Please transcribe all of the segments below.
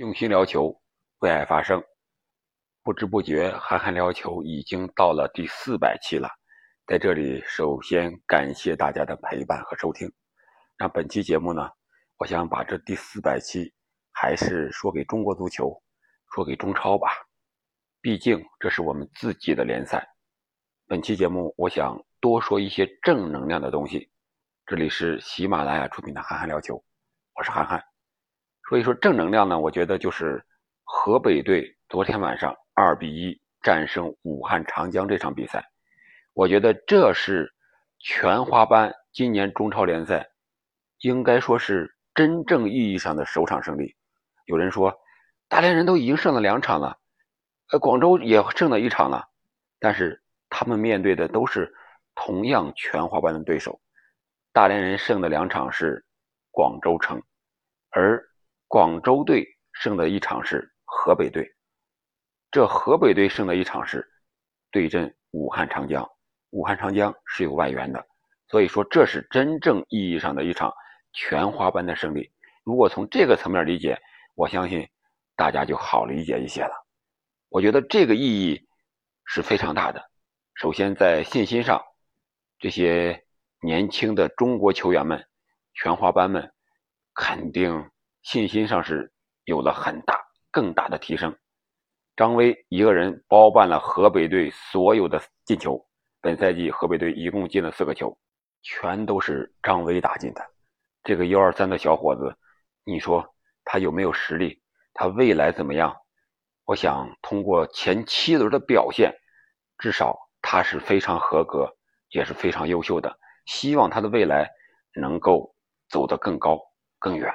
用心聊球，为爱发声。不知不觉，憨憨聊球已经到了第四百期了。在这里，首先感谢大家的陪伴和收听。那本期节目呢，我想把这第四百期还是说给中国足球，说给中超吧。毕竟这是我们自己的联赛。本期节目，我想多说一些正能量的东西。这里是喜马拉雅出品的憨憨聊球，我是憨憨。所以说正能量呢，我觉得就是河北队昨天晚上二比一战胜武汉长江这场比赛，我觉得这是全华班今年中超联赛应该说是真正意义上的首场胜利。有人说大连人都已经胜了两场了，呃，广州也胜了一场了，但是他们面对的都是同样全华班的对手。大连人胜的两场是广州城，而。广州队胜的一场是河北队，这河北队胜的一场是对阵武汉长江。武汉长江是有外援的，所以说这是真正意义上的一场全华班的胜利。如果从这个层面理解，我相信大家就好理解一些了。我觉得这个意义是非常大的。首先在信心上，这些年轻的中国球员们、全华班们肯定。信心上是有了很大、更大的提升。张威一个人包办了河北队所有的进球。本赛季河北队一共进了四个球，全都是张威打进的。这个幺二三的小伙子，你说他有没有实力？他未来怎么样？我想通过前七轮的表现，至少他是非常合格，也是非常优秀的。希望他的未来能够走得更高、更远。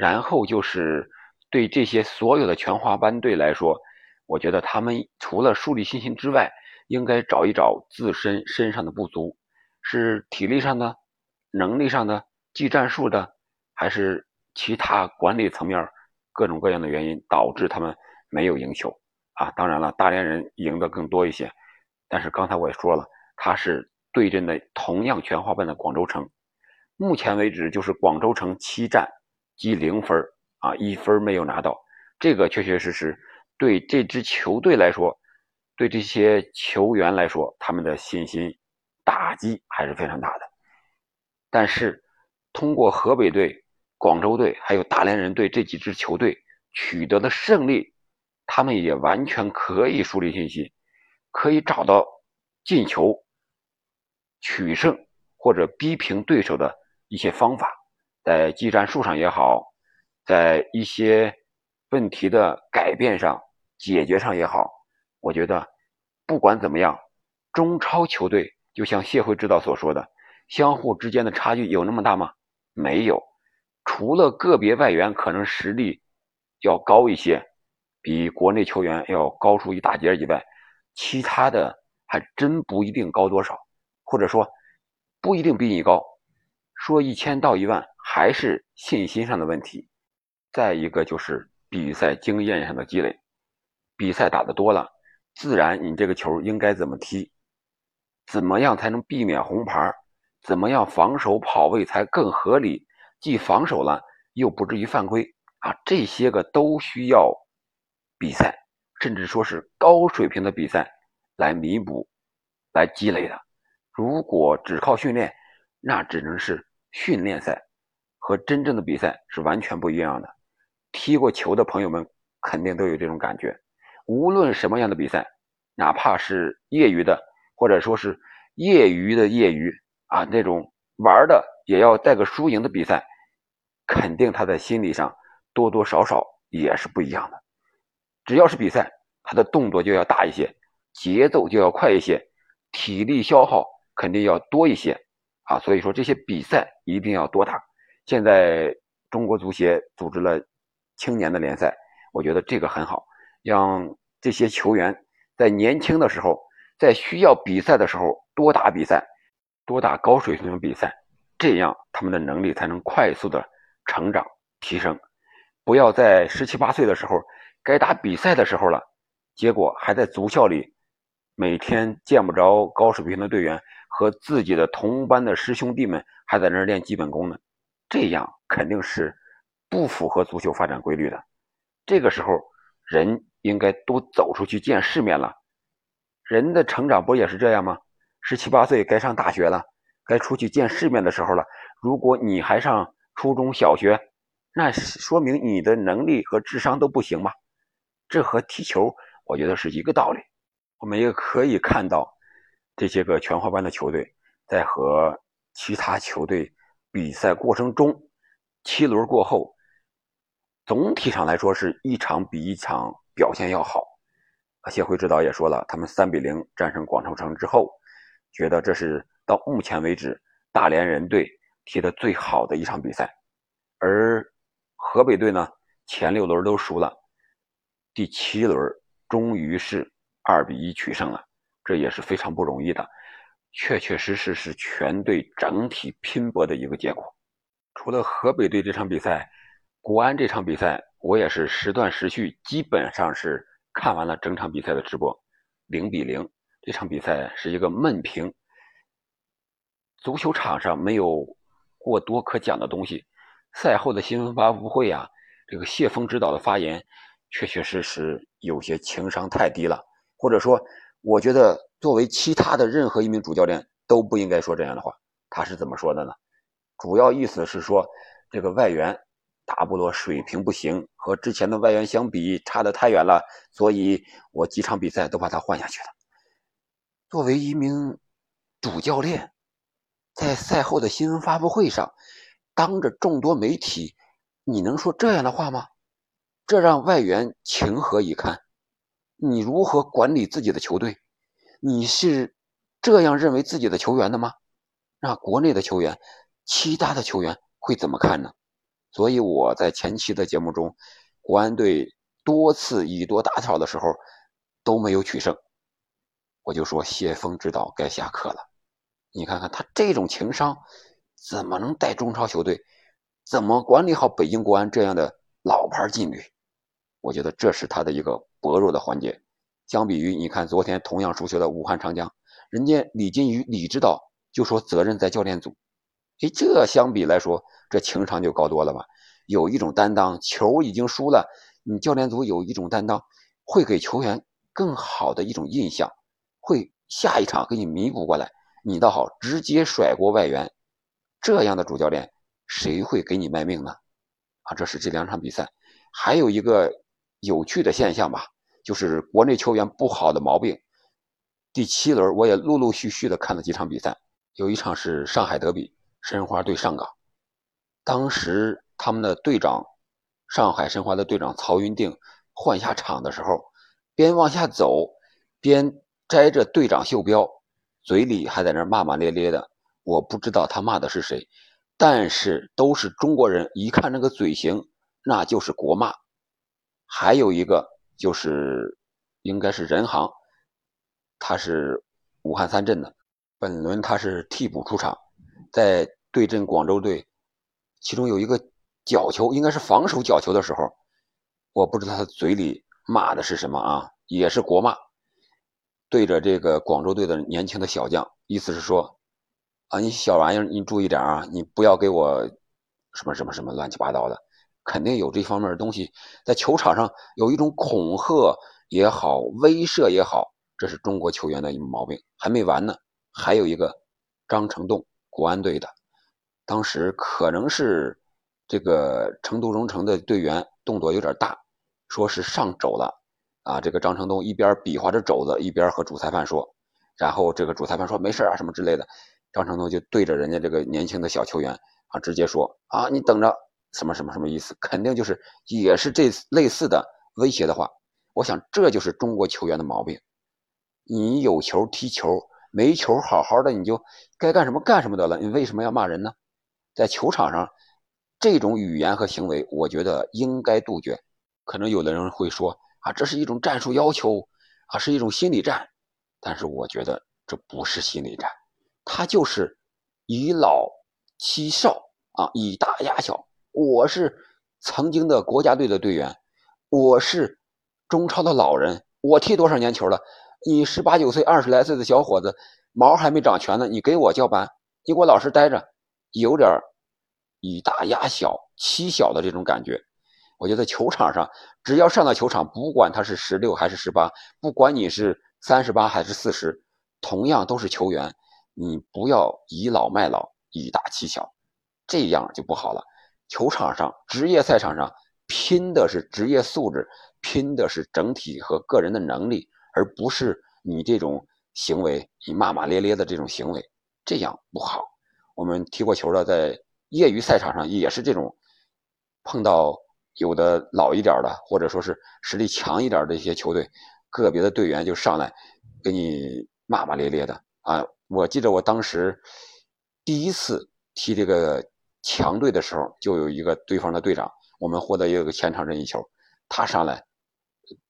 然后就是对这些所有的全华班队来说，我觉得他们除了树立信心之外，应该找一找自身身上的不足，是体力上的、能力上的、技战术的，还是其他管理层面各种各样的原因导致他们没有赢球啊？当然了，大连人赢得更多一些，但是刚才我也说了，他是对阵的同样全华班的广州城，目前为止就是广州城七战。积零分啊，一分没有拿到，这个确确实实对这支球队来说，对这些球员来说，他们的信心打击还是非常大的。但是，通过河北队、广州队还有大连人队这几支球队取得的胜利，他们也完全可以树立信心，可以找到进球、取胜或者逼平对手的一些方法。在技战术上也好，在一些问题的改变上、解决上也好，我觉得不管怎么样，中超球队就像谢辉指导所说的，相互之间的差距有那么大吗？没有，除了个别外援可能实力要高一些，比国内球员要高出一大截以外，其他的还真不一定高多少，或者说不一定比你高。说一千到一万。还是信心上的问题，再一个就是比赛经验上的积累。比赛打得多了，自然你这个球应该怎么踢，怎么样才能避免红牌，怎么样防守跑位才更合理，既防守了又不至于犯规啊，这些个都需要比赛，甚至说是高水平的比赛来弥补、来积累的。如果只靠训练，那只能是训练赛。和真正的比赛是完全不一样的。踢过球的朋友们肯定都有这种感觉。无论什么样的比赛，哪怕是业余的，或者说是业余的业余啊，那种玩的也要带个输赢的比赛，肯定他在心理上多多少少也是不一样的。只要是比赛，他的动作就要大一些，节奏就要快一些，体力消耗肯定要多一些啊。所以说这些比赛一定要多打。现在中国足协组织了青年的联赛，我觉得这个很好，让这些球员在年轻的时候，在需要比赛的时候多打比赛，多打高水平的比赛，这样他们的能力才能快速的成长提升。不要在十七八岁的时候该打比赛的时候了，结果还在足校里每天见不着高水平的队员和自己的同班的师兄弟们还在那儿练基本功呢。这样肯定是不符合足球发展规律的。这个时候人应该都走出去见世面了。人的成长不也是这样吗？十七八岁该上大学了，该出去见世面的时候了。如果你还上初中小学，那说明你的能力和智商都不行嘛。这和踢球，我觉得是一个道理。我们也可以看到，这些个全华班的球队在和其他球队比赛过程中，七轮过后，总体上来说是一场比一场表现要好。协会指导也说了，他们三比零战胜广州城之后，觉得这是到目前为止大连人队踢的最好的一场比赛。而河北队呢，前六轮都输了，第七轮终于是二比一取胜了，这也是非常不容易的，确确实实是全队整体拼搏的一个结果。除了河北队这场比赛，国安这场比赛我也是时断时续，基本上是。看完了整场比赛的直播，零比零，这场比赛是一个闷平。足球场上没有过多可讲的东西。赛后的新闻发布会啊，这个谢峰指导的发言，确确实实有些情商太低了。或者说，我觉得作为其他的任何一名主教练都不应该说这样的话。他是怎么说的呢？主要意思是说，这个外援。达布罗水平不行，和之前的外援相比差得太远了，所以我几场比赛都把他换下去了。作为一名主教练，在赛后的新闻发布会上，当着众多媒体，你能说这样的话吗？这让外援情何以堪？你如何管理自己的球队？你是这样认为自己的球员的吗？那国内的球员，其他的球员会怎么看呢？所以我在前期的节目中，国安队多次以多打少的时候都没有取胜，我就说谢峰指导该下课了。你看看他这种情商，怎么能带中超球队？怎么管理好北京国安这样的老牌劲旅？我觉得这是他的一个薄弱的环节。相比于你看昨天同样输球的武汉长江，人家李金羽李指导就说责任在教练组。哎，这相比来说，这情商就高多了吧？有一种担当，球已经输了，你教练组有一种担当，会给球员更好的一种印象，会下一场给你弥补过来。你倒好，直接甩锅外援，这样的主教练谁会给你卖命呢？啊，这是这两场比赛，还有一个有趣的现象吧，就是国内球员不好的毛病。第七轮我也陆陆续续的看了几场比赛，有一场是上海德比。申花对上港，当时他们的队长，上海申花的队长曹云定换下场的时候，边往下走，边摘着队长袖标，嘴里还在那骂骂咧咧的。我不知道他骂的是谁，但是都是中国人，一看那个嘴型，那就是国骂。还有一个就是，应该是任航，他是武汉三镇的，本轮他是替补出场。在对阵广州队，其中有一个角球，应该是防守角球的时候，我不知道他嘴里骂的是什么啊，也是国骂，对着这个广州队的年轻的小将，意思是说，啊，你小玩意儿，你注意点啊，你不要给我什么什么什么乱七八糟的，肯定有这方面的东西，在球场上有一种恐吓也好，威慑也好，这是中国球员的一毛病。还没完呢，还有一个张成栋。国安队的，当时可能是这个成都蓉城的队员动作有点大，说是上肘了啊。这个张成东一边比划着肘子，一边和主裁判说，然后这个主裁判说没事啊什么之类的，张成东就对着人家这个年轻的小球员啊直接说啊你等着什么什么什么意思？肯定就是也是这类似的威胁的话。我想这就是中国球员的毛病，你有球踢球。没球，好好的你就该干什么干什么得了。你为什么要骂人呢？在球场上，这种语言和行为，我觉得应该杜绝。可能有的人会说啊，这是一种战术要求啊，是一种心理战。但是我觉得这不是心理战，他就是以老欺少啊，以大压小。我是曾经的国家队的队员，我是中超的老人，我踢多少年球了？你十八九岁、二十来岁的小伙子，毛还没长全呢，你给我叫板，你给我老实待着，有点以大压小、欺小的这种感觉。我觉得球场上只要上到球场，不管他是十六还是十八，不管你是三十八还是四十，同样都是球员，你不要倚老卖老，以大欺小，这样就不好了。球场上，职业赛场上拼的是职业素质，拼的是整体和个人的能力，而不是你这种行为，你骂骂咧咧的这种行为，这样不好。我们踢过球的，在业余赛场上也是这种，碰到。有的老一点的，或者说是实力强一点的一些球队，个别的队员就上来给你骂骂咧咧的啊！我记得我当时第一次踢这个强队的时候，就有一个对方的队长，我们获得一个前场任意球，他上来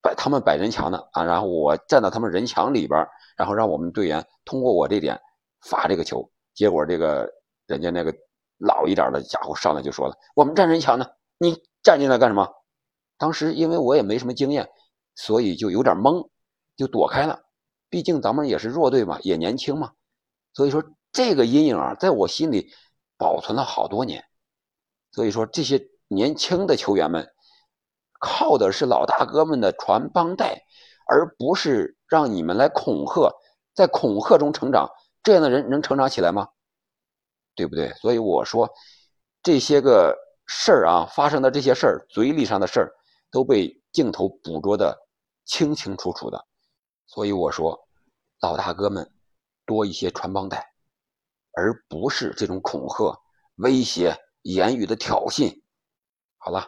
摆他们摆人墙呢啊，然后我站到他们人墙里边，然后让我们队员通过我这点罚这个球，结果这个人家那个老一点的家伙上来就说了：“我们站人墙呢，你。”站进来干什么？当时因为我也没什么经验，所以就有点懵，就躲开了。毕竟咱们也是弱队嘛，也年轻嘛，所以说这个阴影啊，在我心里保存了好多年。所以说这些年轻的球员们，靠的是老大哥们的传帮带，而不是让你们来恐吓，在恐吓中成长。这样的人能成长起来吗？对不对？所以我说这些个。事儿啊，发生的这些事儿，嘴里上的事儿，都被镜头捕捉的清清楚楚的。所以我说，老大哥们多一些传帮带，而不是这种恐吓、威胁、言语的挑衅。好了，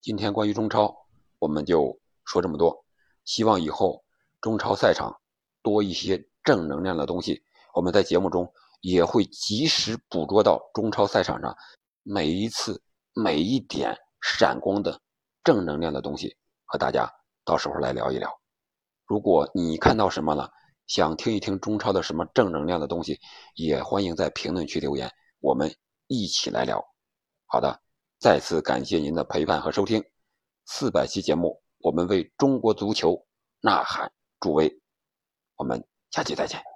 今天关于中超，我们就说这么多。希望以后中超赛场多一些正能量的东西，我们在节目中也会及时捕捉到中超赛场上每一次。每一点闪光的正能量的东西，和大家到时候来聊一聊。如果你看到什么了，想听一听中超的什么正能量的东西，也欢迎在评论区留言，我们一起来聊。好的，再次感谢您的陪伴和收听。四百期节目，我们为中国足球呐喊助威。我们下期再见。